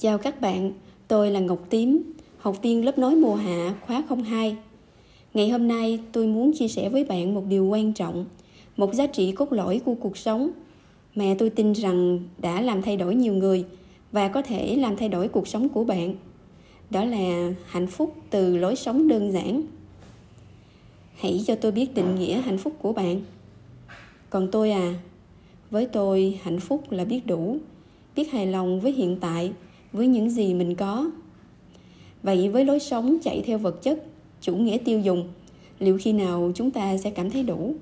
Chào các bạn, tôi là Ngọc Tím, học viên lớp nói mùa hạ khóa 02. Ngày hôm nay tôi muốn chia sẻ với bạn một điều quan trọng, một giá trị cốt lõi của cuộc sống mà tôi tin rằng đã làm thay đổi nhiều người và có thể làm thay đổi cuộc sống của bạn. Đó là hạnh phúc từ lối sống đơn giản. Hãy cho tôi biết định nghĩa hạnh phúc của bạn. Còn tôi à, với tôi hạnh phúc là biết đủ, biết hài lòng với hiện tại, với những gì mình có. Vậy với lối sống chạy theo vật chất, chủ nghĩa tiêu dùng, liệu khi nào chúng ta sẽ cảm thấy đủ,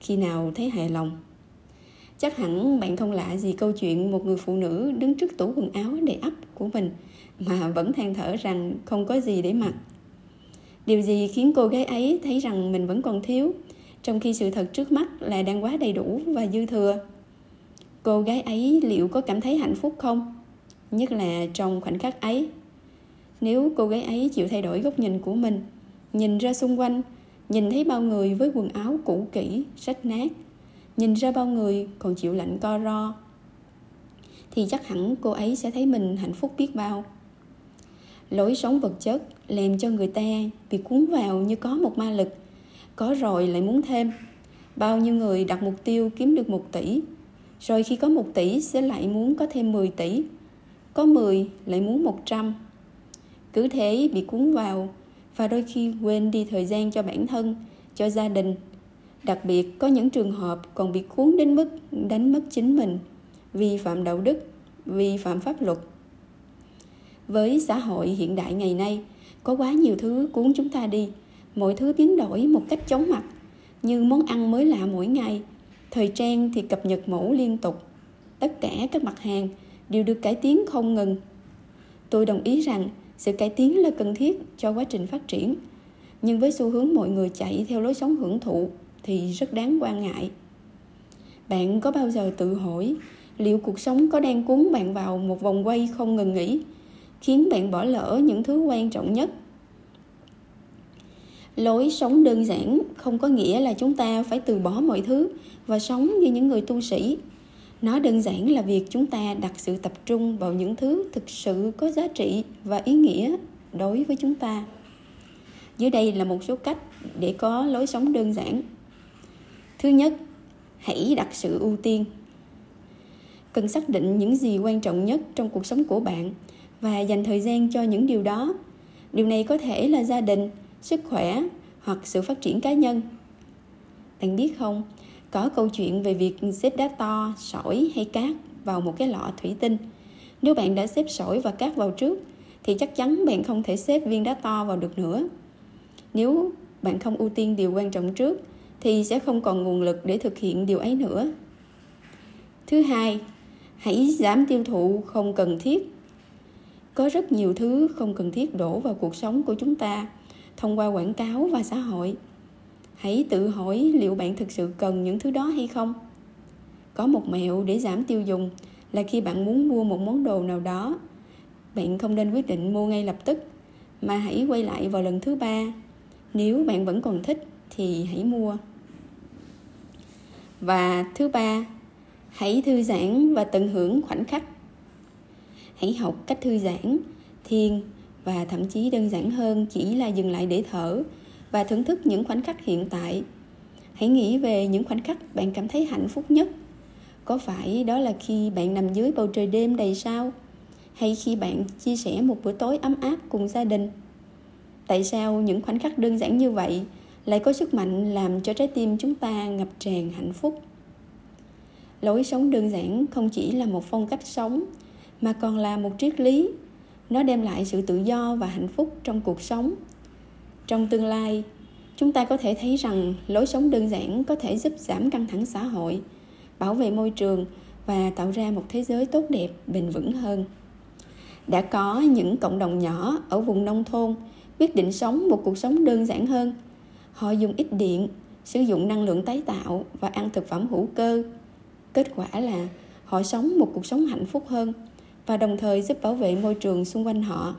khi nào thấy hài lòng? Chắc hẳn bạn không lạ gì câu chuyện một người phụ nữ đứng trước tủ quần áo đầy ắp của mình mà vẫn than thở rằng không có gì để mặc. Điều gì khiến cô gái ấy thấy rằng mình vẫn còn thiếu, trong khi sự thật trước mắt là đang quá đầy đủ và dư thừa? Cô gái ấy liệu có cảm thấy hạnh phúc không? Nhất là trong khoảnh khắc ấy. Nếu cô gái ấy chịu thay đổi góc nhìn của mình, nhìn ra xung quanh, nhìn thấy bao người với quần áo cũ kỹ, rách nát, nhìn ra bao người còn chịu lạnh co ro, thì chắc hẳn cô ấy sẽ thấy mình hạnh phúc biết bao. Lối sống vật chất làm cho người ta bị cuốn vào như có một ma lực, có rồi lại muốn thêm. Bao nhiêu người đặt mục tiêu kiếm được một tỷ, rồi khi có một tỷ sẽ lại muốn có thêm 10 tỷ có 10 lại muốn 100 cứ thế bị cuốn vào, và đôi khi quên đi thời gian cho bản thân, cho gia đình. Đặc biệt có những trường hợp còn bị cuốn đến mức đánh mất chính mình vi phạm đạo đức vi phạm pháp luật. Với xã hội hiện đại ngày nay, có quá nhiều thứ cuốn chúng ta đi. Mọi thứ biến đổi một cách chóng mặt, như món ăn mới lạ mỗi ngày, thời trang thì cập nhật mẫu liên tục. Tất cả các mặt hàng đều được cải tiến không ngừng. Tôi đồng ý rằng sự cải tiến là cần thiết cho quá trình phát triển, nhưng với xu hướng mọi người chạy theo lối sống hưởng thụ thì rất đáng quan ngại. Bạn có bao giờ tự hỏi liệu cuộc sống có đang cuốn bạn vào một vòng quay không ngừng nghỉ, khiến bạn bỏ lỡ những thứ quan trọng nhất? Lối sống đơn giản không có nghĩa là chúng ta phải từ bỏ mọi thứ và sống như những người tu sĩ nó đơn giản là việc chúng ta đặt sự tập trung vào những thứ thực sự có giá trị và ý nghĩa đối với chúng ta. Dưới đây là một số cách để có lối sống đơn giản. Thứ nhất, hãy đặt sự ưu tiên. Cần xác định những gì quan trọng nhất trong cuộc sống của bạn và dành thời gian cho những điều đó. Điều này có thể là gia đình, sức khỏe hoặc sự phát triển cá nhân. Bạn biết không có câu chuyện về việc xếp đá to, sỏi hay cát vào một cái lọ thủy tinh. Nếu bạn đã xếp sỏi và cát vào trước, thì chắc chắn bạn không thể xếp viên đá to vào được nữa. Nếu bạn không ưu tiên điều quan trọng trước, thì sẽ không còn nguồn lực để thực hiện điều ấy nữa. Thứ hai, hãy giảm tiêu thụ không cần thiết. Có rất nhiều thứ không cần thiết đổ vào cuộc sống của chúng ta thông qua quảng cáo và xã hội hãy tự hỏi liệu bạn thực sự cần những thứ đó hay không. Có một mẹo để giảm tiêu dùng là khi bạn muốn mua một món đồ nào đó, bạn không nên quyết định mua ngay lập tức, mà hãy quay lại vào lần thứ ba. Nếu bạn vẫn còn thích thì hãy mua. Và thứ ba, hãy thư giãn và tận hưởng khoảnh khắc. Hãy học cách thư giãn, thiền và thậm chí đơn giản hơn chỉ là dừng lại để thở và thưởng thức những khoảnh khắc hiện tại. Hãy nghĩ về những khoảnh khắc bạn cảm thấy hạnh phúc nhất. Có phải đó là khi bạn nằm dưới bầu trời đêm đầy sao? Hay khi bạn chia sẻ một bữa tối ấm áp cùng gia đình? Tại sao những khoảnh khắc đơn giản như vậy lại có sức mạnh làm cho trái tim chúng ta ngập tràn hạnh phúc? Lối sống đơn giản không chỉ là một phong cách sống, mà còn là một triết lý. Nó đem lại sự tự do và hạnh phúc trong cuộc sống trong tương lai, chúng ta có thể thấy rằng lối sống đơn giản có thể giúp giảm căng thẳng xã hội, bảo vệ môi trường và tạo ra một thế giới tốt đẹp, bền vững hơn. Đã có những cộng đồng nhỏ ở vùng nông thôn quyết định sống một cuộc sống đơn giản hơn. Họ dùng ít điện, sử dụng năng lượng tái tạo và ăn thực phẩm hữu cơ. Kết quả là họ sống một cuộc sống hạnh phúc hơn và đồng thời giúp bảo vệ môi trường xung quanh họ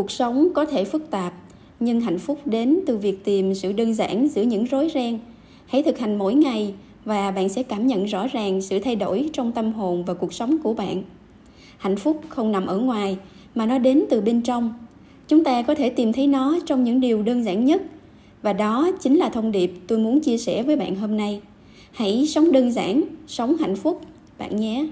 cuộc sống có thể phức tạp, nhưng hạnh phúc đến từ việc tìm sự đơn giản giữa những rối ren. Hãy thực hành mỗi ngày và bạn sẽ cảm nhận rõ ràng sự thay đổi trong tâm hồn và cuộc sống của bạn. Hạnh phúc không nằm ở ngoài, mà nó đến từ bên trong. Chúng ta có thể tìm thấy nó trong những điều đơn giản nhất, và đó chính là thông điệp tôi muốn chia sẻ với bạn hôm nay. Hãy sống đơn giản, sống hạnh phúc, bạn nhé.